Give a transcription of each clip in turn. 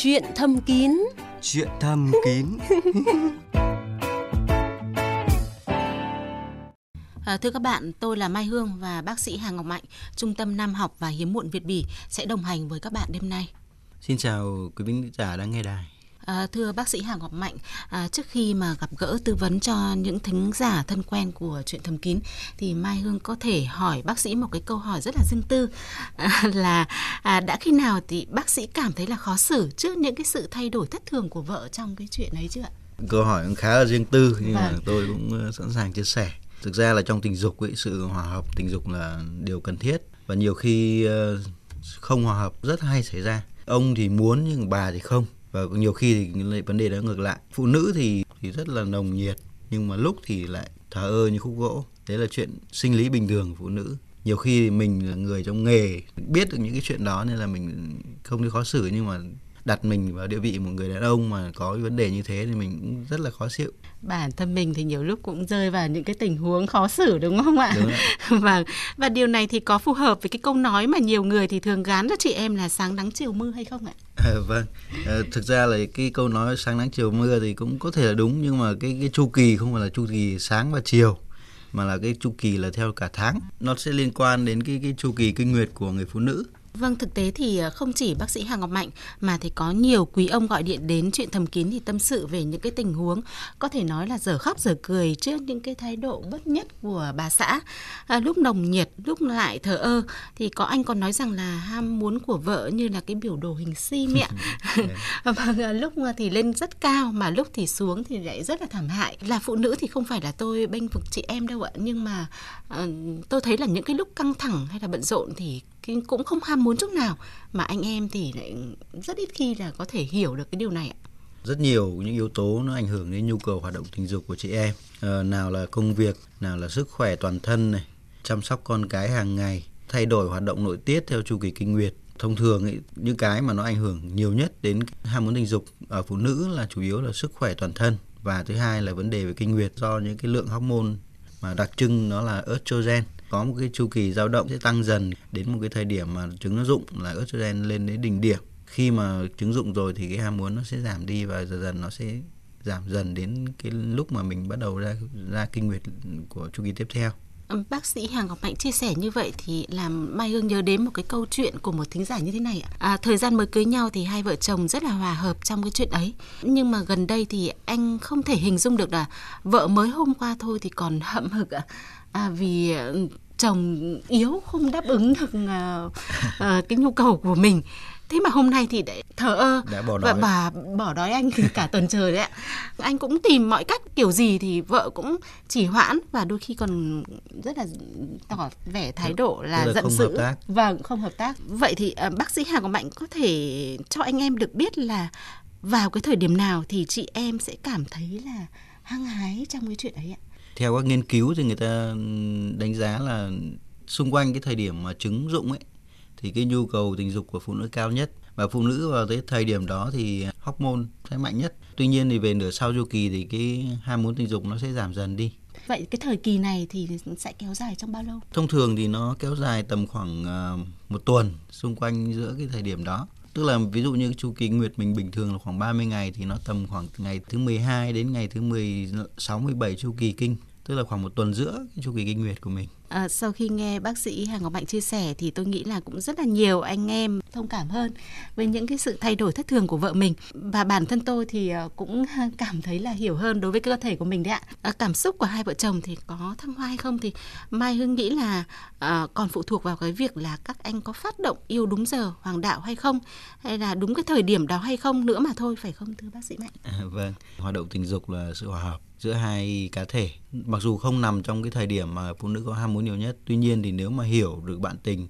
Chuyện thâm kín Chuyện thâm kín À, thưa các bạn, tôi là Mai Hương và bác sĩ Hà Ngọc Mạnh, Trung tâm Nam học và Hiếm muộn Việt Bỉ sẽ đồng hành với các bạn đêm nay. Xin chào quý vị giả đang nghe đài. À, thưa bác sĩ Hà Ngọc Mạnh, à, trước khi mà gặp gỡ tư vấn cho những thính giả thân quen của chuyện thầm kín thì Mai Hương có thể hỏi bác sĩ một cái câu hỏi rất là riêng tư à, là à, đã khi nào thì bác sĩ cảm thấy là khó xử trước những cái sự thay đổi thất thường của vợ trong cái chuyện ấy chưa ạ? Câu hỏi cũng khá là riêng tư nhưng vâng. mà tôi cũng ờ, sẵn sàng chia sẻ. Thực ra là trong tình dục ấy, sự hòa hợp tình dục là điều cần thiết và nhiều khi ờ, không hòa hợp rất hay xảy ra. Ông thì muốn nhưng bà thì không và nhiều khi thì lại vấn đề đó ngược lại. Phụ nữ thì thì rất là nồng nhiệt, nhưng mà lúc thì lại thờ ơ như khúc gỗ. Đấy là chuyện sinh lý bình thường của phụ nữ. Nhiều khi mình là người trong nghề, biết được những cái chuyện đó nên là mình không thấy khó xử, nhưng mà đặt mình vào địa vị một người đàn ông mà có cái vấn đề như thế thì mình cũng rất là khó chịu. Bản thân mình thì nhiều lúc cũng rơi vào những cái tình huống khó xử đúng không ạ? Đúng và và điều này thì có phù hợp với cái câu nói mà nhiều người thì thường gán cho chị em là sáng nắng chiều mưa hay không ạ? À, vâng, à, thực ra là cái câu nói sáng nắng chiều mưa thì cũng có thể là đúng nhưng mà cái cái chu kỳ không phải là chu kỳ sáng và chiều mà là cái chu kỳ là theo cả tháng. Nó sẽ liên quan đến cái cái chu kỳ kinh nguyệt của người phụ nữ Vâng, thực tế thì ờ, không chỉ bác sĩ Hà Ngọc Mạnh mà thì có nhiều quý ông gọi điện đến chuyện thầm kín thì tâm sự về những cái tình huống có thể nói là giờ khóc giờ cười trước những cái thái độ bất nhất của bà xã. À, lúc nồng nhiệt, lúc lại thờ ơ thì có anh còn nói rằng là ham muốn của vợ như là cái biểu đồ hình si mẹ. vâng, à, lúc thì lên rất cao mà lúc thì xuống thì lại rất là thảm hại. Là phụ nữ thì không phải là tôi bênh vực chị em đâu ạ, nhưng mà à, tôi thấy là những cái lúc căng thẳng hay là bận rộn thì cũng không ham muốn chút nào. Mà anh em thì lại rất ít khi là có thể hiểu được cái điều này ạ. Rất nhiều những yếu tố nó ảnh hưởng đến nhu cầu hoạt động tình dục của chị em. À, nào là công việc nào là sức khỏe toàn thân này chăm sóc con cái hàng ngày thay đổi hoạt động nội tiết theo chu kỳ kinh nguyệt. Thông thường ý, những cái mà nó ảnh hưởng nhiều nhất đến ham muốn tình dục ở phụ nữ là chủ yếu là sức khỏe toàn thân. Và thứ hai là vấn đề về kinh nguyệt do những cái lượng hormone mà đặc trưng nó là estrogen có một cái chu kỳ dao động sẽ tăng dần đến một cái thời điểm mà trứng nó rụng là estrogen lên đến đỉnh điểm khi mà trứng rụng rồi thì cái ham muốn nó sẽ giảm đi và dần dần nó sẽ giảm dần đến cái lúc mà mình bắt đầu ra ra kinh nguyệt của chu kỳ tiếp theo Bác sĩ Hà Ngọc Mạnh chia sẻ như vậy thì làm Mai Hương nhớ đến một cái câu chuyện của một thính giả như thế này. À, thời gian mới cưới nhau thì hai vợ chồng rất là hòa hợp trong cái chuyện ấy. Nhưng mà gần đây thì anh không thể hình dung được là vợ mới hôm qua thôi thì còn hậm hực ạ. À, vì chồng yếu không đáp ứng được uh, uh, cái nhu cầu của mình. Thế mà hôm nay thì để thờ ơ đã bỏ đói. và bà bỏ đói anh cả tuần trời đấy ạ. Anh cũng tìm mọi cách kiểu gì thì vợ cũng chỉ hoãn và đôi khi còn rất là tỏ vẻ thái độ là, là giận dữ. và vâng không hợp tác. Vậy thì bác sĩ Hà Ngọc Mạnh có thể cho anh em được biết là vào cái thời điểm nào thì chị em sẽ cảm thấy là hăng hái trong cái chuyện ấy ạ theo các nghiên cứu thì người ta đánh giá là xung quanh cái thời điểm mà trứng rụng ấy thì cái nhu cầu tình dục của phụ nữ cao nhất. Và phụ nữ vào cái thời điểm đó thì hormone sẽ mạnh nhất. Tuy nhiên thì về nửa sau chu kỳ thì cái ham muốn tình dục nó sẽ giảm dần đi. Vậy cái thời kỳ này thì sẽ kéo dài trong bao lâu? Thông thường thì nó kéo dài tầm khoảng uh, một tuần xung quanh giữa cái thời điểm đó. Tức là ví dụ như chu kỳ nguyệt mình bình thường là khoảng 30 ngày thì nó tầm khoảng ngày thứ 12 đến ngày thứ 16 17 chu kỳ kinh tức là khoảng một tuần giữa chu kỳ kinh nguyệt của mình À, sau khi nghe bác sĩ Hà Ngọc Mạnh chia sẻ thì tôi nghĩ là cũng rất là nhiều anh em thông cảm hơn với những cái sự thay đổi thất thường của vợ mình và bản thân tôi thì ờ, cũng cảm thấy là hiểu hơn đối với cơ thể của mình đấy ạ. À, cảm xúc của hai vợ chồng thì có thăng hoa hay không thì Mai Hương nghĩ là à, còn phụ thuộc vào cái việc là các anh có phát động yêu đúng giờ hoàng đạo hay không hay là đúng cái thời điểm đó hay không nữa mà thôi phải không thưa bác sĩ Mạnh? À, vâng, hoạt động tình dục là sự hòa hợp giữa hai cá thể. Mặc dù không nằm trong cái thời điểm mà phụ nữ có ham muốn nhiều nhất, tuy nhiên thì nếu mà hiểu được bạn tình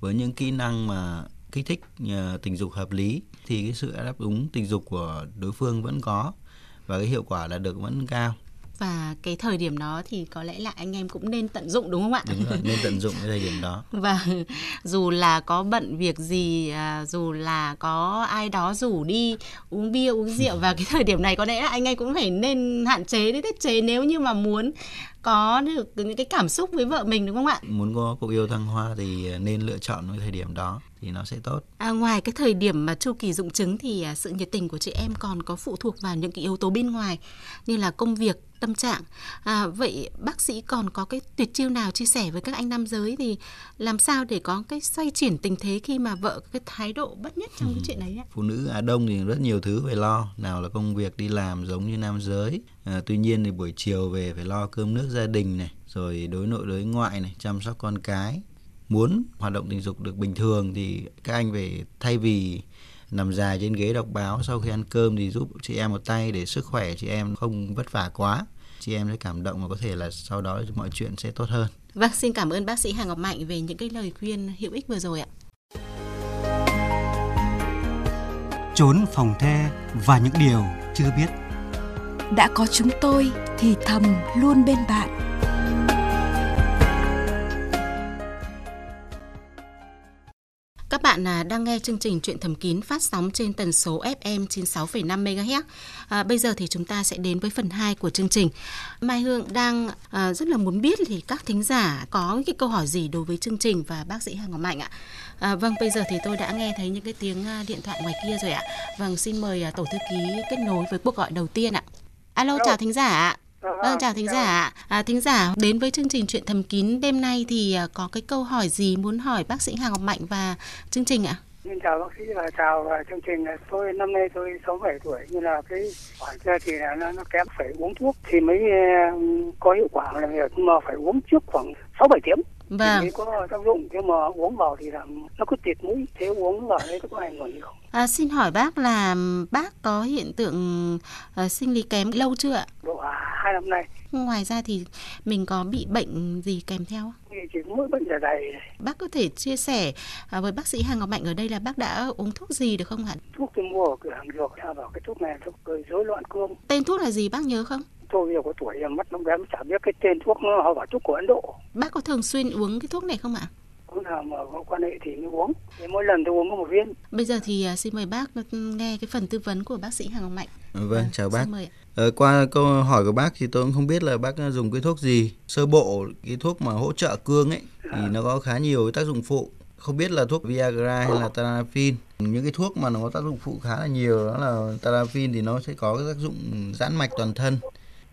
với những kỹ năng mà kích thích ờ, tình dục hợp lý thì cái sự đáp ứng tình dục của đối phương vẫn có và cái hiệu quả là được vẫn cao và cái thời điểm đó thì có lẽ là anh em cũng nên tận dụng đúng không ạ? Đúng rồi, nên tận dụng cái thời điểm đó. và dù là có bận việc gì, à, dù là có ai đó rủ đi uống bia uống rượu vào cái thời điểm này có lẽ là anh em cũng phải nên hạn chế đi tiết chế nếu như mà muốn có được những cái cảm xúc với vợ mình đúng không ạ? Muốn có cuộc yêu thăng hoa thì nên lựa chọn cái thời điểm đó thì nó sẽ tốt. À, ngoài cái thời điểm mà chu kỳ dụng trứng thì à, sự nhiệt tình của chị em còn có phụ thuộc vào những cái yếu tố bên ngoài như là công việc, tâm trạng. À, vậy bác sĩ còn có cái tuyệt chiêu nào chia sẻ với các anh nam giới thì làm sao để có cái xoay chuyển tình thế khi mà vợ có cái thái độ bất nhất trong ừ. cái chuyện đấy ạ? Phụ nữ Á Đông thì rất nhiều thứ phải lo, nào là công việc đi làm giống như nam giới. À, tuy nhiên thì buổi chiều về phải lo cơm nước gia đình này, rồi đối nội đối ngoại này, chăm sóc con cái muốn hoạt động tình dục được bình thường thì các anh phải thay vì nằm dài trên ghế đọc báo sau khi ăn cơm thì giúp chị em một tay để sức khỏe chị em không vất vả quá chị em sẽ cảm động và có thể là sau đó mọi chuyện sẽ tốt hơn. Vâng, xin cảm ơn bác sĩ Hà Ngọc Mạnh về những cái lời khuyên hữu ích vừa rồi ạ. Trốn phòng the và những điều chưa biết. Đã có chúng tôi thì thầm luôn bên bạn. Các bạn à, đang nghe chương trình Chuyện thầm kín phát sóng trên tần số FM 96,5 MHz. À, bây giờ thì chúng ta sẽ đến với phần 2 của chương trình. Mai Hương đang à, rất là muốn biết thì các thính giả có cái câu hỏi gì đối với chương trình và bác sĩ Hà Ngọc Mạnh ạ. À, vâng, bây giờ thì tôi đã nghe thấy những cái tiếng à, điện thoại ngoài kia rồi ạ. Vâng, xin mời à, tổ thư ký kết nối với cuộc gọi đầu tiên ạ. Alo, chào thính giả ạ. Vâng, vâng chào thính giả. À, thính giả đến với chương trình chuyện thầm kín đêm nay thì à, có cái câu hỏi gì muốn hỏi bác sĩ Hà Ngọc Mạnh và chương trình ạ? Xin chào bác sĩ và chào chương trình. Tôi năm nay tôi 67 tuổi nhưng là cái hỏi kia thì là nó, nó kém phải uống thuốc thì mới uh, có hiệu quả là việc mà phải uống trước khoảng 6 7 tiếng. Vâng. Thì có tác dụng nhưng mà uống vào thì là nó cứ tiệt mũi thế uống vào đấy có ảnh hưởng gì không? À, xin hỏi bác là bác có hiện tượng uh, sinh lý kém lâu chưa ạ? Độ hai năm nay. Ngoài ra thì mình có bị bệnh gì kèm theo? Chỉ mũi bệnh dạ dày. Bác có thể chia sẻ uh, với bác sĩ Hà Ngọc Mạnh ở đây là bác đã uống thuốc gì được không ạ? Thuốc tôi mua ở cửa hàng dược, bảo cái thuốc này thuốc rối loạn cương. Tên thuốc là gì bác nhớ không? Tôi bây giờ có tuổi mất nó bé chả biết cái tên thuốc nó họ bảo thuốc của Ấn Độ. Bác có thường xuyên uống cái thuốc này không ạ? Lúc nào mà có quan hệ thì mới uống. Thì mỗi lần tôi uống có một viên. Bây giờ thì à, xin mời bác nghe cái phần tư vấn của bác sĩ Hà Ngọc Mạnh. Vâng, vâng chào bác. Mời. Ờ, qua câu hỏi của bác thì tôi cũng không biết là bác dùng cái thuốc gì. Sơ bộ cái thuốc mà hỗ trợ cương ấy thì à. nó có khá nhiều tác dụng phụ không biết là thuốc Viagra hay là Tadalafil những cái thuốc mà nó có tác dụng phụ khá là nhiều đó là Tadalafil thì nó sẽ có cái tác dụng giãn mạch toàn thân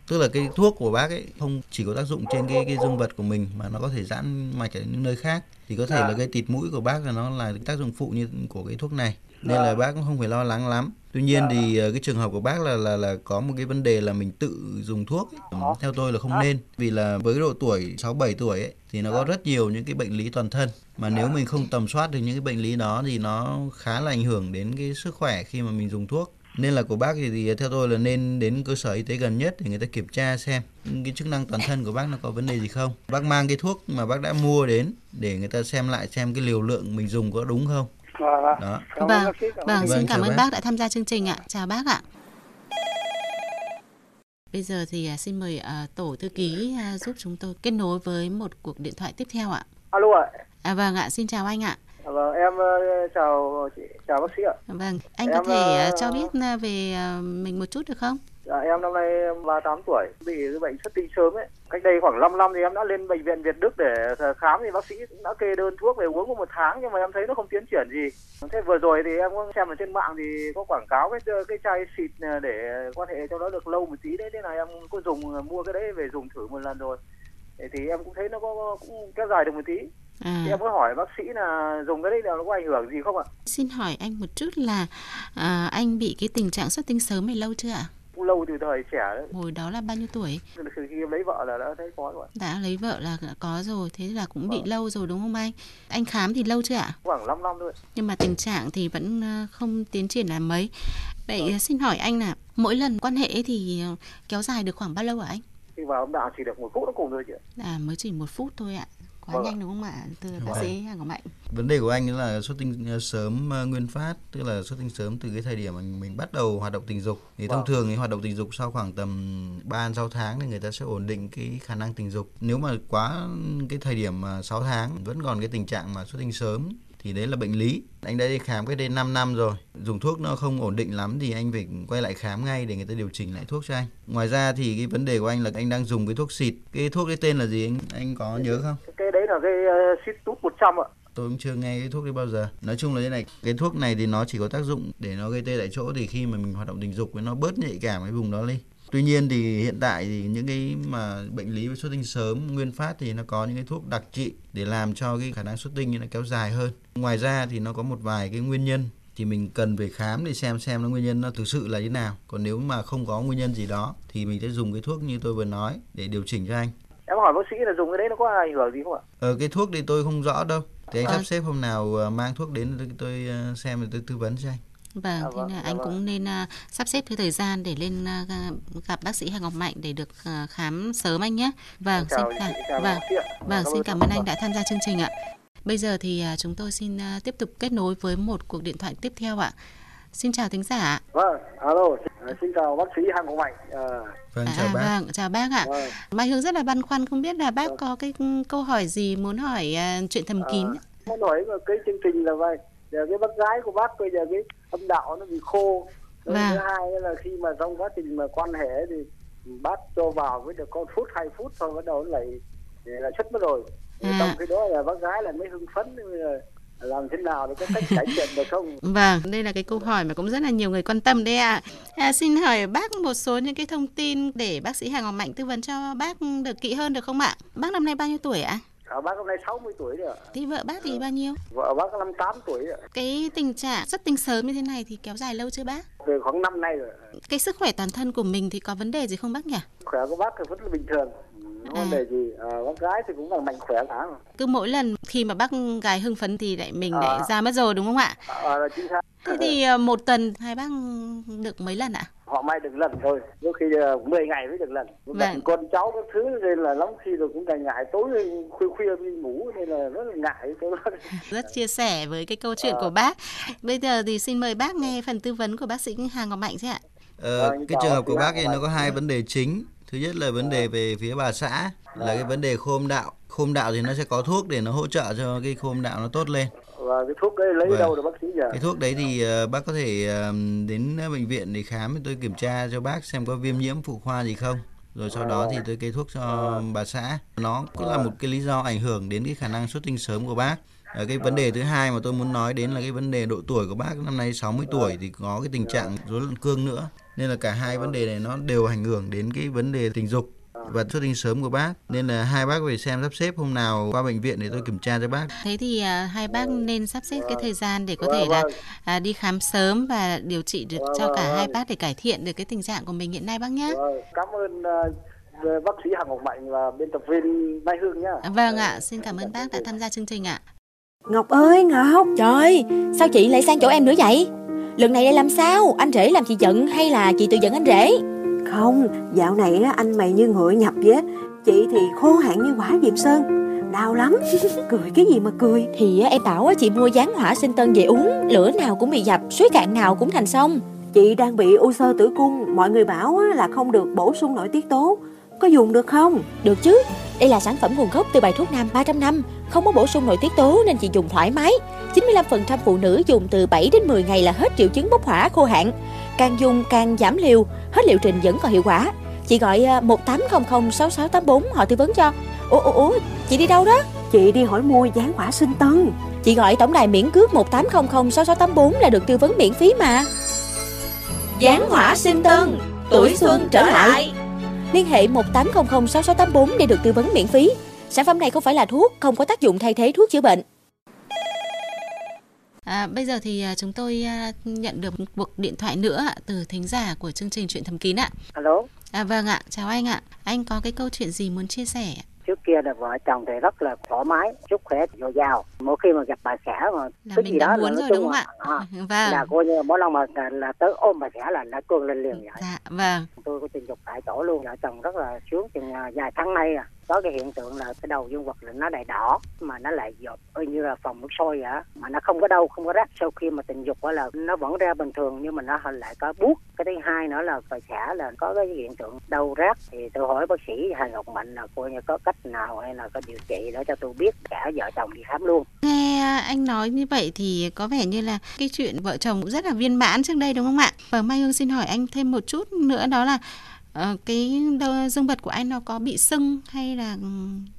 tức là cái thuốc của bác ấy không chỉ có tác dụng trên cái cái dương vật của mình mà nó có thể giãn mạch ở những nơi khác. Thì có thể là cái tịt mũi của bác là nó là tác dụng phụ như của cái thuốc này. Nên là bác cũng không phải lo lắng lắm. Tuy nhiên thì ờ, cái trường hợp của bác là là là có một cái vấn đề là mình tự dùng thuốc theo tôi là không nên. Vì là với độ tuổi 6 7 tuổi ấy thì nó có rất nhiều những cái bệnh lý toàn thân. Mà nếu mình không tầm soát được những cái bệnh lý đó thì nó khá là ảnh hưởng đến cái sức khỏe khi mà mình dùng thuốc nên là của bác thì, thì theo tôi là nên đến cơ sở y tế gần nhất để người ta kiểm tra xem cái chức năng toàn thân của bác nó có vấn đề gì không bác mang cái thuốc mà bác đã mua đến để người ta xem lại xem cái liều lượng mình dùng có đúng không đó vâng vâng xin cảm ơn bác. bác đã tham gia chương trình ạ chào bác ạ Bây giờ thì à, xin mời uh, tổ thư ký uh, giúp chúng tôi kết nối với một cuộc điện thoại tiếp theo ạ. Alo ạ. À vâng ạ, xin chào anh ạ. Vâng, em uh, chào chị, chào bác sĩ ạ. Vâng, anh em, có thể uh, cho biết về mình một chút được không? Dạ, em năm nay 38 tuổi, bị bệnh xuất tinh sớm ấy. Cách đây khoảng 5 năm thì em đã lên bệnh viện Việt Đức để khám thì bác sĩ cũng đã kê đơn thuốc về uống một tháng nhưng mà em thấy nó không tiến triển gì. Thế vừa rồi thì em có xem ở trên mạng thì có quảng cáo cái cái chai xịt để quan hệ cho nó được lâu một tí đấy, thế là em có dùng mua cái đấy về dùng thử một lần rồi. Thì em cũng thấy nó có cũng kéo dài được một tí. À. Thì em có hỏi bác sĩ là dùng cái đấy là nó có ảnh hưởng gì không ạ? Xin hỏi anh một chút là à, anh bị cái tình trạng xuất tinh sớm này lâu chưa ạ? Lâu từ thời trẻ đấy. Hồi đó là bao nhiêu tuổi? Từ khi em lấy vợ là đã thấy có rồi. Đã lấy vợ là có rồi, thế là cũng bị vâng. lâu rồi đúng không anh? Anh khám thì lâu chưa ạ? Khoảng 5 năm thôi. Nhưng mà tình trạng thì vẫn ờ, không tiến triển là mấy. Vậy vâng. xin hỏi anh là mỗi lần quan hệ thì kéo dài được khoảng bao lâu hả anh? Thì vào âm đạo chỉ được một phút nó cùng thôi chị À mới chỉ một phút thôi ạ quá vâng. nhanh đúng không ạ? Từ bác sĩ Hà Ngọc Mạnh. Vấn đề của anh là xuất tinh ờ, sớm ờ, nguyên phát tức là xuất tinh sớm từ cái thời điểm mình mình bắt đầu hoạt động tình dục. Thì thông vâng. thường thì hoạt động tình dục sau khoảng tầm 3 6 tháng thì người ta sẽ ổn định cái khả năng tình dục. Nếu mà quá cái thời điểm 6 tháng vẫn còn cái tình trạng mà xuất tinh sớm thì đấy là bệnh lý anh đã đi khám cách đây 5 năm rồi dùng thuốc nó không ổn định lắm thì anh phải quay lại khám ngay để người ta điều chỉnh lại thuốc cho anh. Ngoài ra thì cái vấn đề của anh là anh đang dùng cái thuốc xịt. Cái thuốc đấy tên là gì anh anh có nhớ không? Cái đấy là cái uh, xịt tút 100 ạ. Tôi cũng chưa nghe cái thuốc đấy bao giờ. Nói chung là thế này, cái thuốc này thì nó chỉ có tác dụng để nó gây tê tại chỗ thì khi mà mình hoạt động tình dục với nó bớt nhạy cảm cái vùng đó đi. Tuy nhiên thì hiện tại thì những cái mà bệnh lý về xuất tinh sớm nguyên phát thì nó có những cái thuốc đặc trị để làm cho cái khả năng xuất tinh nó kéo dài hơn. Ngoài ra thì nó có một vài cái nguyên nhân thì mình cần phải khám để xem xem nó nguyên nhân nó thực sự là như nào. Còn nếu mà không có nguyên nhân gì đó thì mình sẽ dùng cái thuốc như tôi vừa nói để điều chỉnh cho anh. Em hỏi bác sĩ là dùng cái đấy nó có ảnh hưởng gì không ạ? Ờ cái thuốc thì tôi không rõ đâu. Thì anh Vâng. sắp xếp hôm nào ờ, mang thuốc đến tôi, tôi ờ, xem rồi tôi tư vấn cho anh. Vâng, À, thế vâng, là dạ anh vâng. cũng nên à, sắp xếp cái thời gian để lên à, gặp bác sĩ Hà Ngọc Mạnh để được à, khám sớm anh nhé. Vâng, xin cảm, vâng, bác sĩ ạ. vâng, xin ơn. cảm ơn anh đã tham gia chương trình ạ. Bây giờ thì à, chúng tôi xin à, tiếp tục kết nối với một cuộc điện thoại tiếp theo ạ. Xin chào thính giả ạ. Vâng, alo, À, xin chào bác sĩ Hàng Ngọc Mạnh. À, Vâng À, chào bác. Vâng, chào bác ạ. vâng. Mai Hương rất là băn khoăn không biết là bác có cái câu hỏi gì muốn hỏi à, chuyện thầm kín. ạ? Muốn hỏi cái chương trình là vậy. Giờ cái bác gái của bác bây giờ cái âm đạo nó bị khô. Cái Vâng. Thứ hai là khi mà trong quá trình mà quan hệ thì bác cho vào với được con phút hai phút thôi bắt đầu nó lại lại xuất mất rồi. Thì À. Trong khi đó là bác gái là mới hưng phấn làm thế nào để có cách cải thiện được không? Vâng, đây là cái câu hỏi mà cũng rất là nhiều người quan tâm đấy ạ. À, xin hỏi bác một số những cái thông tin để bác sĩ Hà Ngọc Mạnh tư vấn cho bác được kỹ hơn được không ạ? Bác năm nay bao nhiêu tuổi ạ? À, bác hôm nay 60 tuổi rồi ạ. Thì vợ bác thì bao nhiêu? Vợ bác 58 tuổi ạ. Cái tình trạng xuất tinh sớm như thế này thì kéo dài lâu chưa bác? Từ khoảng năm nay rồi. Cái sức khỏe toàn thân của mình thì có vấn đề gì không bác nhỉ? Khỏe của bác thì vẫn là bình thường. Không vấn À. đề gì. À, bác gái thì cũng là mạnh khỏe mà. Cứ mỗi lần khi mà bác gái hưng phấn thì lại mình lại À. ra mất rồi đúng không ạ? À, là chính xác. Thế thì à, một tuần hai bác được mấy lần ạ? họ may được lần thôi đôi khi uh, 10 ngày mới được lần Vâng. con cháu các thứ nên là lắm khi rồi cũng càng ngại tối khuya khuya đi ngủ nên là rất là ngại rất chia sẻ với cái câu chuyện Ờ. của bác. Bây giờ thì xin mời bác nghe phần tư vấn của bác sĩ Hà Ngọc Mạnh chứ ạ. Ờ, Vâng, cái trường hợp của bác thì nó có hai vấn đề chính. Thứ nhất là vấn đề về phía bà xã là cái vấn đề khô âm đạo. Khô âm đạo thì nó sẽ có thuốc để nó hỗ trợ cho cái khô âm đạo nó tốt lên. và cái thuốc ấy lấy Vâng. đâu được bác sĩ nhỉ Cái thuốc đấy thì ờ, bác có thể đến bệnh viện để khám tôi kiểm tra cho bác xem có viêm nhiễm phụ khoa gì không. Rồi sau đó thì tôi kê thuốc cho bà xã. Nó cũng là một cái lý do ảnh hưởng đến cái khả năng xuất tinh sớm của bác. Ờ, cái vấn đề thứ hai mà tôi muốn nói đến là cái vấn đề độ tuổi của bác năm nay 60 tuổi thì có cái tình trạng rối loạn cương nữa. Nên là cả hai vấn đề này nó đều ảnh hưởng đến cái vấn đề tình dục và xuất tinh sớm của bác. Nên là hai bác phải xem sắp xếp hôm nào qua bệnh viện để tôi kiểm tra cho bác. Thế thì à, hai bác nên sắp xếp cái thời gian để có thể là à, đi khám sớm và điều trị được cho cả hai bác để cải thiện được cái tình trạng của mình hiện nay bác nhé. Cảm ơn uh, bác sĩ Hà Ngọc Mạnh và biên tập viên Mai Hương nhá Vâng ạ, xin cảm ơn bác đã tham gia chương trình ạ. Ngọc ơi Ngọc Trời, sao chị lại sang chỗ em nữa vậy? Lần này đây làm sao? Anh rể làm chị giận hay là chị tự giận anh rể? Không Dạo này á, anh mày như ngựa nhập vậy. Chị thì khô hạn như quả diệp sơn. Đau lắm. Cười cái gì mà cười? Thì á, em bảo chị mua gián hỏa sinh tân về uống, lửa nào cũng bị dập, suối cạn nào cũng thành sông. Chị đang bị u sơ tử cung. Mọi người bảo á, là không được bổ sung nội tiết tố. Có dùng được không? Được chứ, đây là sản phẩm nguồn gốc từ bài thuốc nam 300 năm, không có bổ sung nội tiết tố nên chị dùng thoải mái. 95% phụ nữ dùng từ 7 đến 10 ngày là hết triệu chứng bốc hỏa khô hạn. Càng dùng càng giảm liều, hết liệu trình vẫn còn hiệu quả. Chị gọi à, 1800 6684 họ tư vấn cho. Ủa, ủa, ủa, chị đi đâu đó? Chị đi hỏi mua gián quả sinh tân Chị gọi tổng đài miễn cước 1800 6684 là được tư vấn miễn phí mà. Giáng hỏa sinh tân, tuổi xuân trở lại. Liên hệ 1800 6684 để được tư vấn miễn phí. Sản phẩm này không phải là thuốc, không có tác dụng thay thế thuốc chữa bệnh. À, bây giờ thì à, chúng tôi à, nhận được một cuộc điện thoại nữa từ thính giả của chương trình Chuyện Thầm Kín ạ. alo À, vâng ạ, chào anh ạ. Anh có cái câu chuyện gì muốn chia sẻ? ạ? trước kia là vợ chồng thì rất là thoải mái sức khỏe dồi dào mỗi khi mà gặp bà xã mà Là cái mình gì đã đó muốn là nói rồi chung đúng không ạ? à, Vâng. là coi như mỗi lần mà là, là tới ôm bà xã là đã cương lên liền vậy Dạ, vâng. tôi có tình dục tại chỗ luôn vợ chồng rất là sướng chừng à, vài tháng nay à có cái hiện tượng là cái đầu dương vật là nó lại đỏ, mà nó lại dột coi như là phòng nước sôi vậy mà nó không có đau không có rát sau khi mà tình dục á là nó vẫn ra bình thường, nhưng mà nó lại có buốt. Cái thứ hai nữa là phải xả là có cái hiện tượng đau rát. Thì tôi hỏi bác sĩ Hà Ngọc Mạnh là coi như có cách nào hay là có điều trị để cho tôi biết cả vợ chồng đi khám luôn. Nghe anh nói như vậy thì có vẻ như là cái chuyện vợ chồng cũng rất là viên mãn trước đây, đúng không ạ? Và Mai Hương xin hỏi anh thêm một chút nữa, đó là uh, cái dương vật của anh nó có bị sưng hay là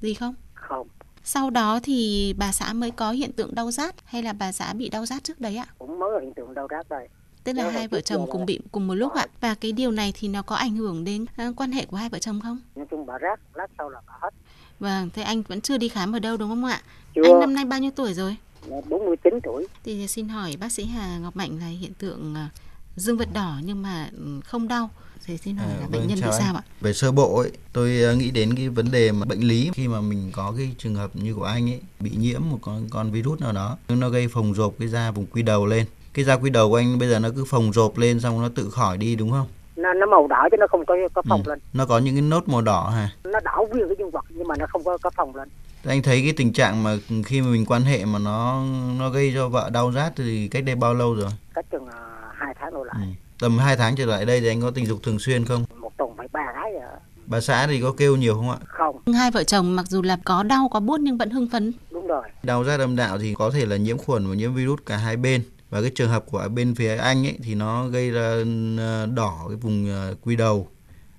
gì không? không Sau đó thì bà xã mới có hiện tượng đau rát hay là bà xã bị đau rát trước đấy ạ? cũng mới hiện tượng đau rát thôi Tức là Đau hai vợ chồng cùng bị cùng một lúc ạ. Và cái điều này thì nó có ảnh hưởng đến ờ, quan hệ của hai vợ chồng không? nói chung bà rát lát sau là bà hết Vâng, thế anh vẫn chưa đi khám ở đâu đúng không ạ? chưa Anh năm nay bao nhiêu tuổi rồi? 49 tuổi Thì xin hỏi bác sĩ Hà Ngọc Mạnh là hiện tượng à, dương vật đỏ nhưng mà ừ, không đau. Thì xin hỏi À, là vâng, bệnh nhân chào bị sao ạ? Về sơ bộ ấy, tôi ờ, nghĩ đến cái vấn đề mà bệnh lý khi mà mình có cái trường hợp như của anh ấy bị nhiễm một con con virus nào đó, nó gây phồng rộp cái da vùng quy đầu lên. Cái da quy đầu của anh bây giờ nó cứ phồng rộp lên xong nó tự khỏi đi đúng không? nó nó màu đỏ chứ nó không có có phồng Ừ. lên Nó có những cái nốt màu đỏ hả? nó đỏ nguyên cái dương vật nhưng mà nó không có có phồng lên Anh thấy cái tình trạng mà khi mà mình quan hệ mà nó nó gây cho vợ đau rát thì cách đây bao lâu rồi? cách chừng uh, hai tháng đổ lại Ừ. Tầm 2 tháng trở lại đây thì anh có tình dục thường xuyên không? một tuần phải ba cái à. Bà xã thì có kêu nhiều không ạ? không Hai vợ chồng mặc dù là có đau có buốt nhưng vẫn hưng phấn. đúng rồi Đau rát âm đạo thì có thể là nhiễm khuẩn và nhiễm virus cả hai bên. Và cái trường hợp của bên phía anh ấy thì nó gây ra ờ, đỏ cái vùng ờ, quy đầu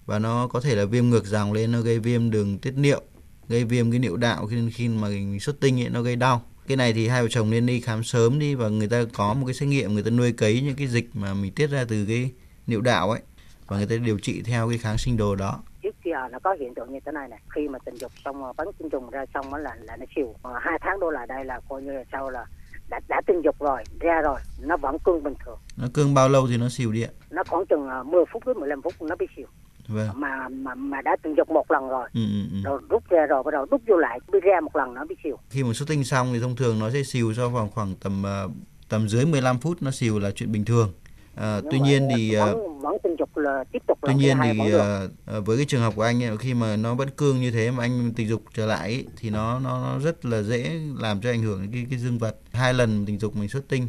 và nó có thể là viêm ngược dòng lên nó gây viêm đường tiết niệu, gây viêm cái niệu đạo khi khi mà mình xuất tinh ấy nó gây đau. Cái này thì hai vợ chồng nên đi khám sớm đi và người ta có một cái xét nghiệm người ta nuôi cấy những cái dịch mà mình tiết ra từ cái niệu đạo ấy và người ta điều trị theo cái kháng sinh đồ đó. trước kia nó có hiện tượng như thế này này khi mà tình dục xong bắn tinh trùng ra xong là là nó Mà hai tháng đổ lại đây là coi như là sau là đã đã tình dục rồi ra rồi nó vẫn cương bình thường Nó cương bao lâu thì nó xỉu đi ạ? nó khoảng chừng à, 10 phút đến 15 phút nó bị siêu Vâng. mà mà mà đã tình dục một lần rồi Ừ, ừ, ừ. rồi rút ra rồi bắt đầu rút vô lại bị ra một lần nó bị siêu khi mà xuất tinh xong thì thông thường nó sẽ xìu sau vòng khoảng tầm ờ, tầm dưới 15 phút nó xìu là chuyện bình thường. Nhưng tuy nhiên thì ờ, vẫn, vẫn tình dục là tiếp tục tuy nhiên thì vẫn ờ, với cái trường hợp của anh ấy, khi mà nó vẫn cương như thế mà anh tình dục trở lại ấy, thì nó nó nó rất là dễ làm cho ảnh hưởng đến cái cái dương vật. Hai lần tình dục mình xuất tinh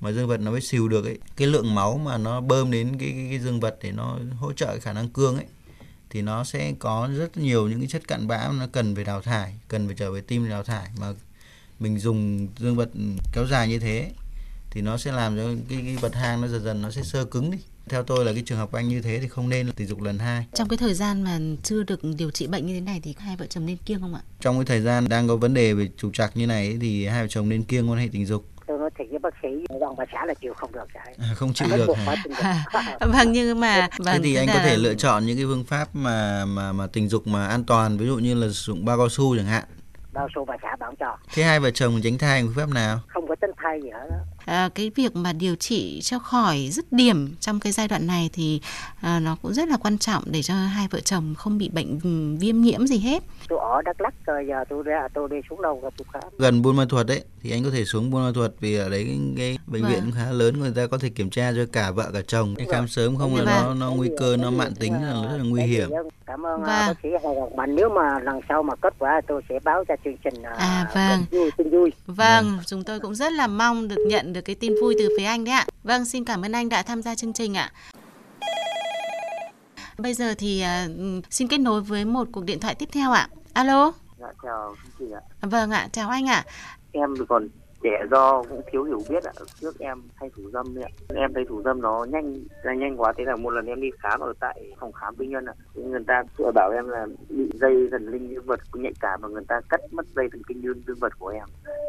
mà dương vật nó mới xìu được ấy, cái lượng máu mà nó bơm đến cái cái, cái dương vật để nó hỗ trợ khả năng cương ấy thì nó sẽ có rất nhiều những cái chất cặn bã nó cần phải đào thải, cần phải trở về tim đào thải mà mình dùng dương vật kéo dài như thế thì nó sẽ làm cho cái, cái vật hang nó dần dần nó sẽ sơ cứng đi. Theo tôi là cái trường hợp anh như thế thì không nên tình dục lần hai. Trong cái thời gian mà chưa được điều trị bệnh như thế này thì hai vợ chồng nên kiêng không ạ? Trong cái thời gian đang có vấn đề về trục trặc như này ấy, thì hai vợ chồng nên kiêng quan hệ tình dục. Tôi nói thiệt với bác sĩ rằng bà xã là chịu không được rồi À, không chịu được hả? vâng nhưng mà Thế vâng, thì tức anh có là- thể lựa chọn những cái phương pháp mà mà mà tình dục mà an toàn, ví dụ như là sử dụng bao cao su chẳng hạn. bao số bà xã bảo cho Thế hai vợ chồng tránh thai bằng phương pháp nào? không có tránh thai gì hết đó. À, cái việc mà điều trị cho khỏi dứt điểm trong cái giai đoạn này thì à, nó cũng rất là quan trọng để cho hai vợ chồng không bị bệnh viêm nhiễm gì hết. tôi ở đắk lắc rồi giờ tôi ra tôi đi xuống đâu rồi tôi khám gần Buôn Ma Thuột đấy thì anh có thể xuống Buôn Ma Thuột vì ở đấy cái, cái bệnh Vâng. viện cũng khá lớn người ta có thể kiểm tra cho cả vợ cả chồng anh khám sớm không là Vâng. nó nó nguy cơ nó mạn tính là rất là nguy hiểm cảm ơn Vâng. à, bác sĩ Ngọc Mạnh nếu mà lần sau mà kết quả tôi sẽ báo cho chương trình À, vâng. tin vui tin vui Vâng, chúng tôi cũng rất là mong được nhận được cái tin vui từ phía anh đấy ạ. Vâng, xin cảm ơn anh đã tham gia chương trình ạ. Bây giờ thì à, ừm, xin kết nối với một cuộc điện thoại tiếp theo ạ. Alo, Dạ chào trình ạ. vâng ạ, chào anh ạ. Em còn trẻ do cũng thiếu hiểu biết ạ. Trước em hay thủ dâm ạ. Em thấy thủ dâm nó nhanh là nhanh quá thế là một lần em đi khám ở tại phòng khám tư nhân ạ. Người ta bảo em là bị dây thần linh dương vật nhạy cảm và người ta cắt mất dây thần kinh dương dương vật của em.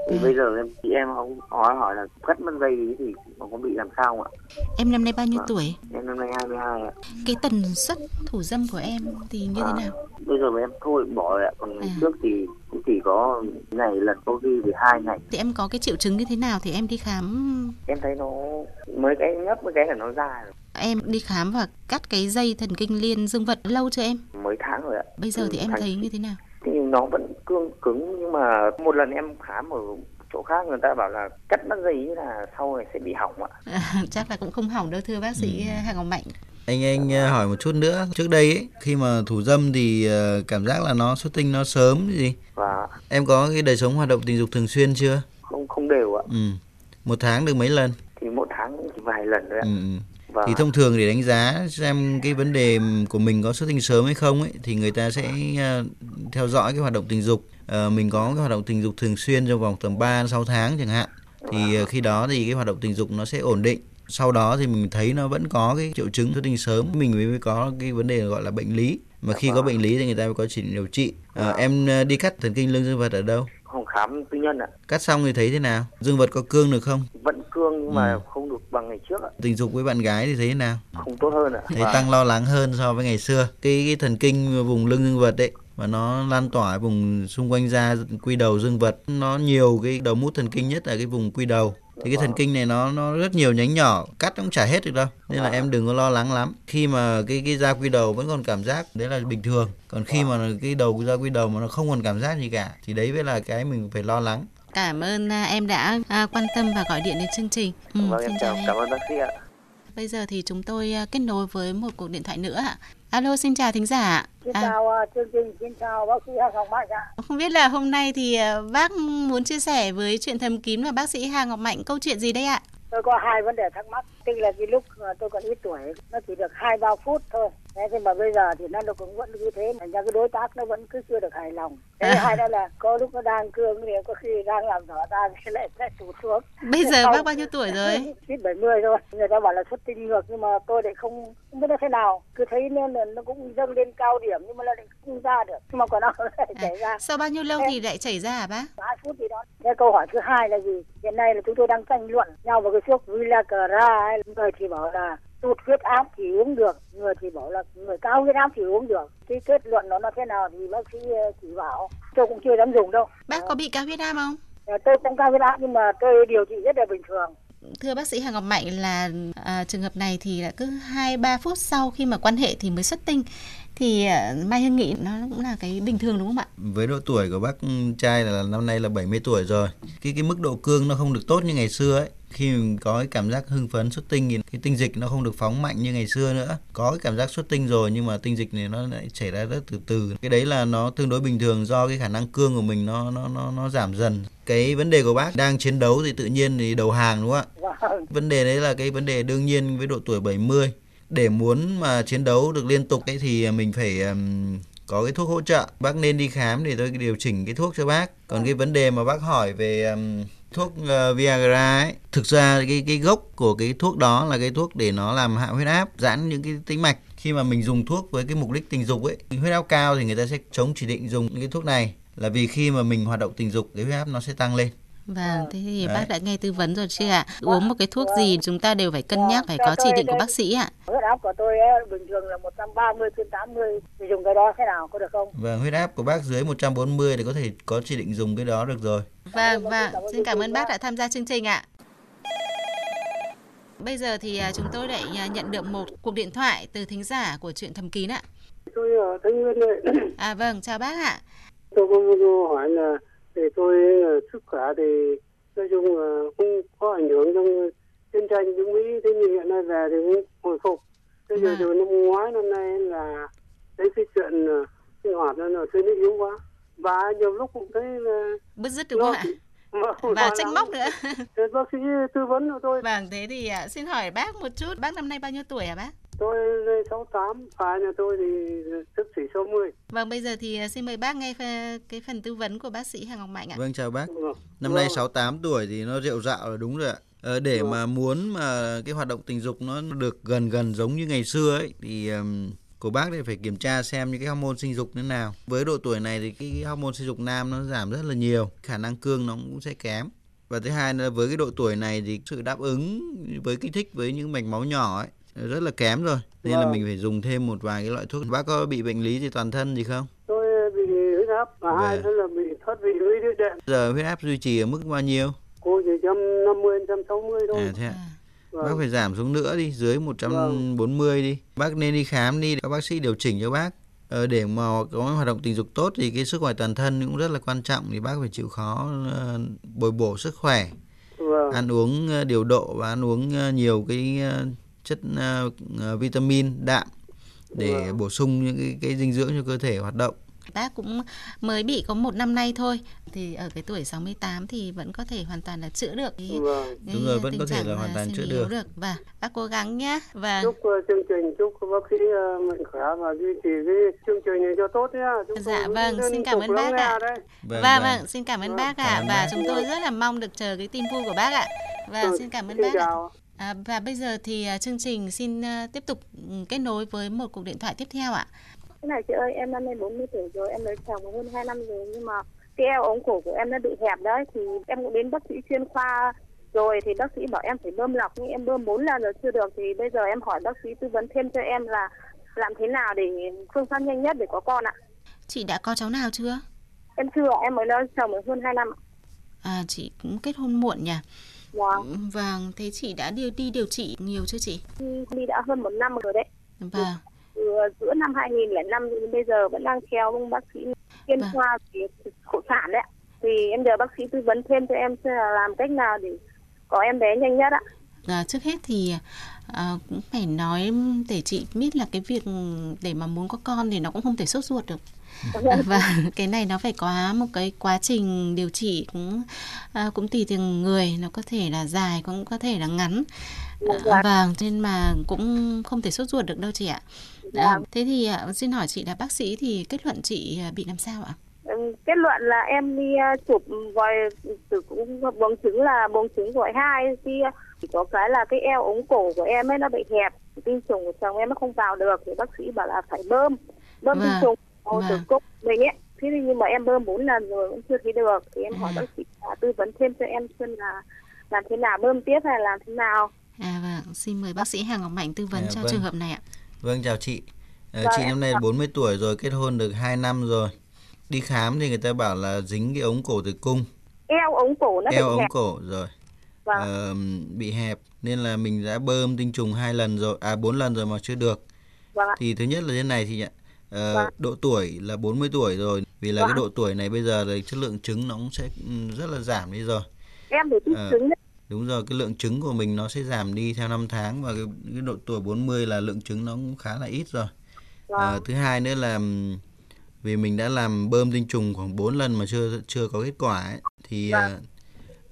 Thì Ừ. bây giờ em thì em không hỏi hỏi là cắt mất dây thì nó có bị làm sao không ạ? Em năm nay bao nhiêu Vâng. tuổi? Em năm nay 22 ạ. Cái tần suất thủ dâm của em thì như thế À, nào? Bây giờ em thôi bỏ rồi ạ. Còn À. trước thì cũng chỉ có ngày lần có khi thì hai ngày Thì em có cái triệu chứng như thế nào thì em đi khám em thấy nó mấy cái nhấp mấy cái là nó ra rồi em đi khám và cắt cái dây thần kinh liên dương vật lâu chưa em? mấy tháng rồi ạ Bây giờ thì Ừ, em tháng- thấy như thế nào? Nó vẫn cương cứng nhưng mà một lần em khám ở chỗ khác người ta bảo là cắt mất dây là sau này sẽ bị hỏng ạ. Chắc là cũng không hỏng đâu thưa bác sĩ Ừ. Hà Ngọc Mạnh. anh anh ờ, hỏi một chút nữa. Trước đây ấy, khi mà thủ dâm thì cảm giác là nó xuất tinh nó sớm gì? Và em có cái đời sống hoạt động tình dục thường xuyên chưa? Không không đều ạ. Ừ. Một tháng được mấy lần? Thì một tháng cũng chỉ vài lần thôi ạ. Ừ. và thì thông thường để đánh giá xem cái vấn đề của mình có xuất tinh sớm hay không ấy thì người ta sẽ ờ, theo dõi cái hoạt động tình dục. Ờ, mình có cái hoạt động tình dục thường xuyên trong vòng tầm 3 6 tháng chẳng hạn. Thì ờ, khi đó thì cái hoạt động tình dục nó sẽ ổn định. Sau đó thì mình thấy nó vẫn có cái triệu chứng xuất tinh sớm. Mình mới có cái vấn đề gọi là bệnh lý. Mà khi có bệnh lý thì người ta mới có chỉ điều trị. Ờ, em đi cắt thần kinh lưng dương vật ở đâu không khám tư nhân ạ. Cắt xong thì thấy thế nào? Dương vật có cương được không? Vẫn cương nhưng mà Ừ. không được bằng ngày trước ạ. Tình dục với bạn gái thì thấy thế nào? Không tốt hơn ạ. Thấy Và tăng lo lắng hơn so với ngày xưa. Cái, cái thần kinh vùng lưng dương vật ấy và nó lan tỏa vùng xung quanh da quy đầu dương vật nó nhiều cái đầu mút thần kinh nhất ở cái vùng quy đầu thì cái thần kinh này nó nó rất nhiều nhánh nhỏ cắt cũng chả hết được đâu. Nên là em đừng có lo lắng lắm. Khi mà cái cái da quy đầu vẫn còn cảm giác đấy là bình thường. Còn khi mà cái đầu da quy đầu mà nó không còn cảm giác gì cả thì đấy mới là cái mình phải lo lắng. Cảm ơn à, em đã à, quan tâm và gọi điện đến chương trình. Ừ, vâng xin em chào chào em. cảm ơn bác sĩ ạ Bây giờ thì chúng tôi à, kết nối với một cuộc điện thoại nữa ạ. Alo, xin chào thính giả. Xin À, chào ờ, chương trình, xin chào bác sĩ Hà Ngọc Mạnh ạ. không biết là hôm nay thì à, bác muốn chia sẻ với chuyện thầm kín và bác sĩ Hà Ngọc Mạnh câu chuyện gì đây ạ? Tôi có hai vấn đề thắc mắc. Tức là cái lúc tôi còn ít tuổi, nó chỉ được hai ba phút thôi. Thế nhưng mà bây giờ thì nó cũng vẫn như thế, thành ra cái đối tác nó vẫn cứ chưa được hài lòng. Thế À. hai đó là có lúc nó đang cương thì có khi đang làm rõ ra thì lại lại tụt xuống. Bây giờ Sau- bác bao nhiêu tuổi rồi? Ít 70 thôi. Người ta bảo là xuất tinh ngược nhưng mà tôi lại không không biết nó thế nào. Cứ thấy nó là nó cũng dâng lên cao điểm nhưng mà nó lại không ra được. Nhưng mà còn nó lại chảy ra. À, sau bao nhiêu lâu thì lại chảy ra hả bác? hai phút gì đó. Thế câu hỏi thứ hai là gì? Hiện nay là chúng tôi đang tranh luận nhau vào cái thuốc Villagra ấy. Người thì bảo là tụt huyết áp thì uống được, người thì bảo là người cao huyết áp thì uống được. Cái kết luận nó nó thế nào thì bác sĩ ờ, chỉ bảo. Tôi cũng chưa dám dùng đâu. Bác có bị cao huyết áp không? Ờ, Tôi cũng cao huyết áp nhưng mà tôi điều trị rất là bình thường. Thưa bác sĩ Hà Ngọc Mạnh là à, trường hợp này thì là cứ 2 3 phút sau khi mà quan hệ thì mới xuất tinh thì à, Mai Hương nghĩ nó cũng là cái bình thường đúng không ạ? với độ tuổi của bác trai là năm nay là 70 tuổi rồi. Cái cái mức độ cương nó không được tốt như ngày xưa ấy. Khi mình có cái cảm giác hưng phấn xuất tinh thì cái tinh dịch nó không được phóng mạnh như ngày xưa nữa. Có cái cảm giác xuất tinh rồi nhưng mà tinh dịch này nó lại chảy ra rất từ từ. Cái đấy là nó tương đối bình thường do cái khả năng cương của mình nó nó nó nó giảm dần. Cái vấn đề của bác đang chiến đấu thì tự nhiên thì đầu hàng đúng không ạ? Vâng. vấn đề đấy là cái vấn đề đương nhiên với độ tuổi 70 để muốn mà chiến đấu được liên tục ấy thì mình phải ừm, có cái thuốc hỗ trợ. Bác nên đi khám để tôi điều chỉnh cái thuốc cho bác. Còn cái vấn đề mà bác hỏi về ừm, thuốc ờ, Viagra ấy thực ra cái cái gốc của cái thuốc đó là cái thuốc để nó làm hạ huyết áp giãn những cái tĩnh mạch. Khi mà mình dùng thuốc với cái mục đích tình dục ấy huyết áp cao thì người ta sẽ chống chỉ định dùng những cái thuốc này. Là vì khi mà mình hoạt động tình dục cái huyết áp nó sẽ tăng lên Vâng, thế thì Đấy. bác đã nghe tư vấn rồi chưa ạ? Uống một cái thuốc gì chúng ta đều phải cân nhắc, phải có chỉ định của bác sĩ ạ. Huyết áp của tôi ấy, bình thường là 130 trên 80 thì dùng cái đó thế nào có được không? và huyết áp của bác dưới 140 thì có thể có chỉ định dùng cái đó được rồi Vâng, vâng, xin cảm ơn bác đã tham gia chương trình ạ. Bây giờ thì à, chúng tôi lại à, nhận được một cuộc điện thoại từ thính giả của chuyện thầm kín ạ. tôi ở Thái Nguyên đây À vâng, chào bác ạ. tôi có hỏi là thì tôi ờ, sức khỏe thì nói chung là không có ảnh hưởng trong chiến tranh trong Mỹ thế nhưng hiện nay về thì cũng hồi phục thế giờ À. rồi năm ngoái năm nay là thấy cái chuyện ờ, sinh hoạt nó là tôi nó yếu quá và nhiều lúc cũng thấy là Bứt rứt đúng không ạ? và, Và trách móc nữa. Bác sĩ tư vấn cho tôi Vâng, thế thì à, xin hỏi bác một chút, bác năm nay bao nhiêu tuổi hả bác? tôi 68 và nhà tôi thì tức chỉ 60 Vâng, bây giờ thì à, xin mời bác nghe phe- cái phần tư vấn của bác sĩ Hà Ngọc Mạnh ạ. Vâng chào bác. Vâng. Năm nay Vâng. 68 tuổi thì nó rượu rạo là đúng rồi ạ. Ờ, để Vâng. mà muốn mà cái hoạt động tình dục nó được gần gần giống như ngày xưa ấy thì ừm, của bác thì phải kiểm tra xem những cái hormone sinh dục thế nào. Với độ tuổi này thì cái, cái hormone sinh dục nam nó giảm rất là nhiều, khả năng cương nó cũng sẽ kém. Và thứ hai là với cái độ tuổi này thì sự đáp ứng với kích thích với những mạch máu nhỏ ấy rất là kém rồi. Nên là Vâng. mình phải dùng thêm một vài cái loại thuốc. Bác có bị bệnh lý gì toàn thân gì không? tôi bị huyết áp và hai Vâng. nữa là bị thoát vị lưỡi đĩa đệm Giờ huyết áp duy trì ở mức bao nhiêu? cô chỉ trăm năm mươi trăm sáu mươi thôi À thế ạ. À, Vâng. Bác phải giảm xuống nữa đi, dưới 140 đi. Bác nên đi khám đi, các bác sĩ điều chỉnh cho bác. Ờ, để mà có hoạt động tình dục tốt thì cái sức khỏe toàn thân cũng rất là quan trọng thì bác phải chịu khó ờ, bồi bổ sức khỏe, Vâng. ăn uống ờ, điều độ và ăn uống ờ, nhiều cái chất uh, vitamin đạm để bổ sung những cái, cái dinh dưỡng cho cơ thể hoạt động. Bác cũng mới bị có một năm nay thôi thì ở cái tuổi 68 thì vẫn có thể hoàn toàn là chữa được cái, vâng. cái đúng rồi vẫn có thể là hoàn toàn chữa được. được. Và bác cố gắng nhé. Và chúc uh, chương trình chúc bác sĩ uh, mạnh khỏe và duy trì cái chương trình này cho tốt chúng dạ vâng xin cảm ơn bác ạ. vâng, vâng, vâng. vâng xin cảm ơn vâng. bác ạ. Và chúng tôi rất là mong được chờ cái tin vui của bác ạ. Và vâng, xin cảm ơn bác ạ. À, và bây giờ thì uh, chương trình xin uh, tiếp tục um, kết nối với một cuộc điện thoại tiếp theo ạ. Thế này chị ơi, em năm nay 40 tuổi rồi, em lấy chồng hơn 2 năm rồi nhưng mà cái eo ống cổ của em nó bị hẹp đấy thì em cũng đến bác sĩ chuyên khoa rồi thì bác sĩ bảo em phải bơm lọc nhưng em bơm 4 lần rồi chưa được thì bây giờ em hỏi bác sĩ tư vấn thêm cho em là làm thế nào để phương pháp nhanh nhất để có con ạ. Chị đã có cháu nào chưa? Em chưa, em mới lấy chồng hơn 2 năm. À chị cũng kết hôn muộn nhỉ? Vâng. Vâng, thế chị đã đi đi điều trị nhiều chưa chị? Đi đã hơn một năm rồi đấy. Vâng. Từ giữa năm 2005 đến bây giờ vẫn đang theo bác sĩ chuyên vâng. khoa về phụ sản đấy. Thì em nhờ bác sĩ tư vấn thêm cho em làm cách nào để có em bé nhanh nhất ạ. À, trước hết thì à, cũng phải nói để chị biết là cái việc để mà muốn có con thì nó cũng không thể sốt ruột được. Và cái này nó phải có một cái quá trình điều trị cũng à, cũng tùy từng người nó có thể là dài cũng có thể là ngắn. À, vâng nên mà cũng không thể sốt ruột được đâu chị ạ. À, thế thì à, xin hỏi chị là bác sĩ thì kết luận chị à, bị làm sao ạ? Kết luận là em đi chụp vòi tử cung buồng trứng là buồng trứng vòi hai thì chỉ có cái là cái eo ống cổ của em ấy nó bị hẹp tinh trùng của chồng em nó không vào được thì bác sĩ bảo là phải bơm bơm tinh trùng ô tử cung mình ấy. Thế nhưng mà em bơm bốn lần rồi cũng chưa thấy được thì em hỏi à. bác sĩ à, tư vấn thêm cho em xem là làm thế nào bơm tiếp hay làm thế nào? À vâng xin mời bác sĩ Hà Ngọc Mạnh tư vấn à, cho vâng. trường hợp này ạ. Vâng chào chị. À, chị năm nay 40 tuổi rồi kết hôn được 2 năm rồi. Đi khám thì người ta bảo là dính cái ống cổ tử cung. Eo ống cổ nó eo ống hẹp. cổ rồi vâng. à, bị hẹp nên là mình đã bơm tinh trùng hai lần rồi à bốn lần rồi mà chưa được vâng. thì thứ nhất là thế này thì uh, vâng. độ tuổi là 40 tuổi rồi vì là vâng. cái độ tuổi này bây giờ là chất lượng trứng nó cũng sẽ ừ, rất là giảm đi rồi em thì uh, trứng đấy đúng rồi cái lượng trứng của mình nó sẽ giảm đi theo năm tháng và cái, cái độ tuổi 40 là lượng trứng nó cũng khá là ít rồi vâng. uh, thứ hai nữa là vì mình đã làm bơm tinh trùng khoảng 4 lần mà chưa chưa có kết quả ấy, thì vâng. uh,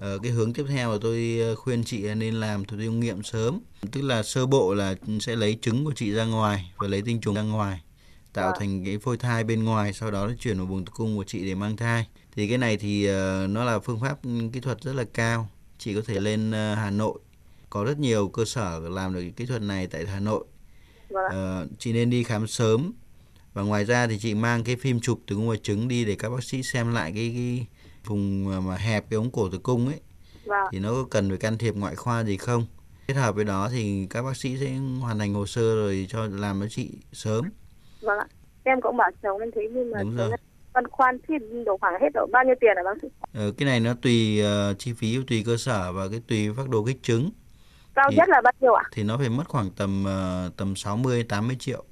cái hướng tiếp theo là tôi khuyên chị nên làm thủ dung nghiệm sớm. Tức là sơ bộ là sẽ lấy trứng của chị ra ngoài và lấy tinh trùng ra ngoài tạo à. thành cái phôi thai bên ngoài sau đó nó chuyển vào buồng tử cung của chị để mang thai. Thì cái này thì uh, nó là phương pháp kỹ thuật rất là cao. Chị có thể lên uh, Hà Nội. Có rất nhiều cơ sở làm được kỹ thuật này tại Hà Nội. Uh, chị nên đi khám sớm. Và ngoài ra thì chị mang cái phim chụp cung và trứng đi để các bác sĩ xem lại cái, cái vùng mà hẹp cái ống cổ tử cung ấy vâng. thì nó có cần phải can thiệp ngoại khoa gì không kết hợp với đó thì các bác sĩ sẽ hoàn thành hồ sơ rồi cho làm cho chị sớm Vâng ạ. Em cũng bảo chồng em thấy nhưng mà Đúng rồi. băn khoăn thì đổ khoảng hết độ bao nhiêu tiền hả bác sĩ? Ờ, cái này nó tùy uh, chi phí tùy cơ sở và cái tùy phác đồ kích trứng. Cao thì, nhất là bao nhiêu ạ? Thì nó phải mất khoảng tầm uh, tầm 60 80 triệu.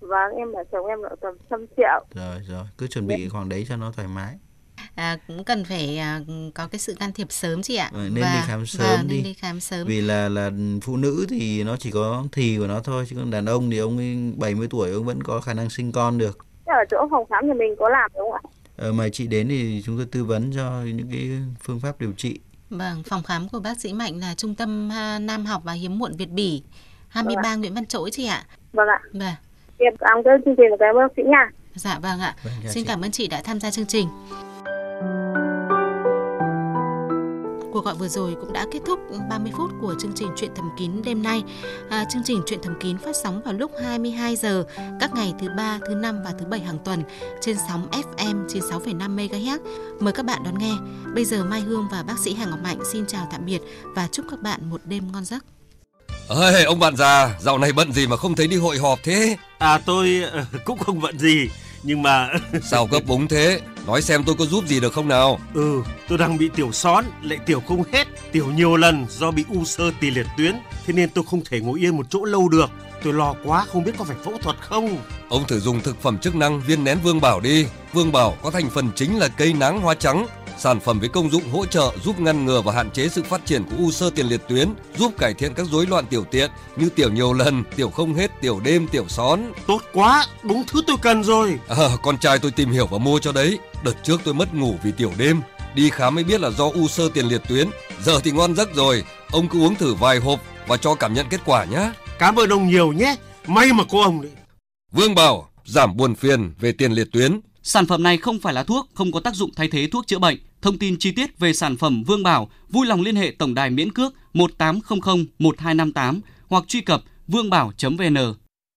Vâng, em bảo chồng em là tầm 100 triệu. Rồi rồi, cứ chuẩn bị khoảng đấy cho nó thoải mái à, cũng cần phải à, có cái sự can thiệp sớm chị ạ. Ừ, nên và, đi khám sớm và, đi. Nên đi khám sớm. Vì là là phụ nữ thì nó chỉ có thì của nó thôi chứ còn đàn ông thì ông ấy 70 tuổi ông vẫn có khả năng sinh con được. Ở chỗ phòng khám thì mình có làm đúng không ạ? Ờ, mà chị đến thì chúng tôi tư vấn cho những cái phương pháp điều trị. Vâng, phòng khám của bác sĩ Mạnh là Trung tâm à, Nam học và Hiếm muộn Việt Bỉ, 23 vâng Nguyễn Văn Trỗi chị ạ. Vâng ạ. Vâng. Em cảm ơn chương trình của các bác sĩ nha. Dạ vâng ạ. Vâng, Xin chị. cảm ơn chị đã tham gia chương trình. Cuộc gọi vừa rồi cũng đã kết thúc 30 phút của chương trình Chuyện thầm kín đêm nay. À, chương trình Chuyện thầm kín phát sóng vào lúc 22 giờ các ngày thứ ba, thứ năm và thứ bảy hàng tuần trên sóng FM 96,5 MHz. Mời các bạn đón nghe. Bây giờ Mai Hương và bác sĩ Hà Ngọc Mạnh xin chào tạm biệt và chúc các bạn một đêm ngon giấc. Ơi, ông bạn già, dạo này bận gì mà không thấy đi hội họp thế? À tôi ờ, cũng không bận gì, nhưng mà sao cấp búng thế nói xem tôi có giúp gì được không nào? Ừ tôi đang bị tiểu són lại tiểu không hết. Tiểu nhiều lần do bị u sơ tỳ liệt tuyến thế nên tôi không thể ngồi yên một chỗ lâu được. Tôi lo quá không biết có phải phẫu thuật không. Ông thử dùng thực phẩm chức năng viên nén vương bảo đi. Vương bảo có thành phần chính là cây nắng hoa trắng sản phẩm với công dụng hỗ trợ giúp ngăn ngừa và hạn chế sự phát triển của u sơ tiền liệt tuyến, giúp cải thiện các rối loạn tiểu tiện như tiểu nhiều lần, tiểu không hết, tiểu đêm, tiểu són. Tốt quá, đúng thứ tôi cần rồi. À, con trai tôi tìm hiểu và mua cho đấy. Đợt trước tôi mất ngủ vì tiểu đêm, đi khám mới biết là do u sơ tiền liệt tuyến. Giờ thì ngon giấc rồi, ông cứ uống thử vài hộp và cho cảm nhận kết quả nhé. Cảm ơn ông nhiều nhé, may mà có ông đấy. Vương Bảo, giảm buồn phiền về tiền liệt tuyến. Sản phẩm này không phải là thuốc, không có tác dụng thay thế thuốc chữa bệnh. Thông tin chi tiết về sản phẩm Vương Bảo, vui lòng liên hệ tổng đài miễn cước 1800 1258 hoặc truy cập vương bảo.vn